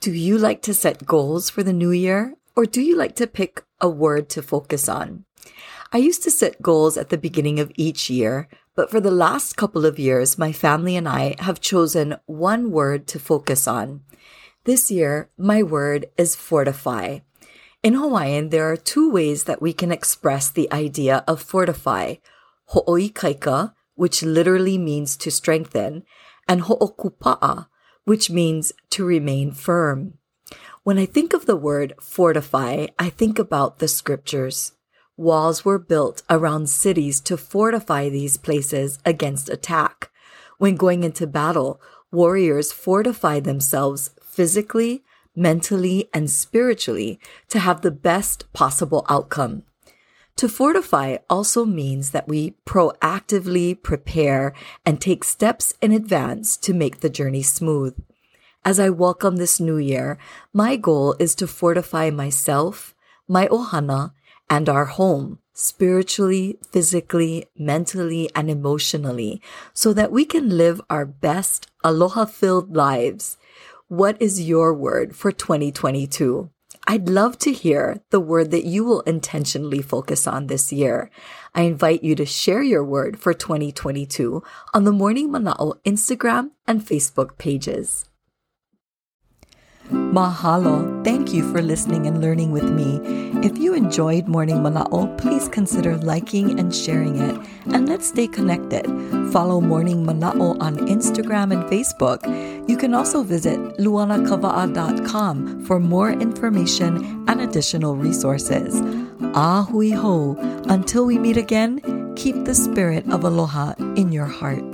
Do you like to set goals for the new year? Or do you like to pick a word to focus on? I used to set goals at the beginning of each year, but for the last couple of years, my family and I have chosen one word to focus on. This year, my word is fortify. In Hawaiian, there are two ways that we can express the idea of fortify. Ho'oikaika, which literally means to strengthen, and ho'okupa'a, which means to remain firm. When I think of the word fortify, I think about the scriptures. Walls were built around cities to fortify these places against attack. When going into battle, warriors fortify themselves physically, mentally, and spiritually to have the best possible outcome. To fortify also means that we proactively prepare and take steps in advance to make the journey smooth. As I welcome this new year, my goal is to fortify myself, my ohana, and our home spiritually, physically, mentally, and emotionally so that we can live our best aloha filled lives. What is your word for 2022? I'd love to hear the word that you will intentionally focus on this year. I invite you to share your word for 2022 on the Morning Mana'o Instagram and Facebook pages. Mahalo. Thank you for listening and learning with me. If you enjoyed Morning Mana'o, please consider liking and sharing it. And let's stay connected. Follow Morning Mana'o on Instagram and Facebook. You can also visit luanakava'a.com for more information and additional resources. Ahui ho. Until we meet again, keep the spirit of aloha in your heart.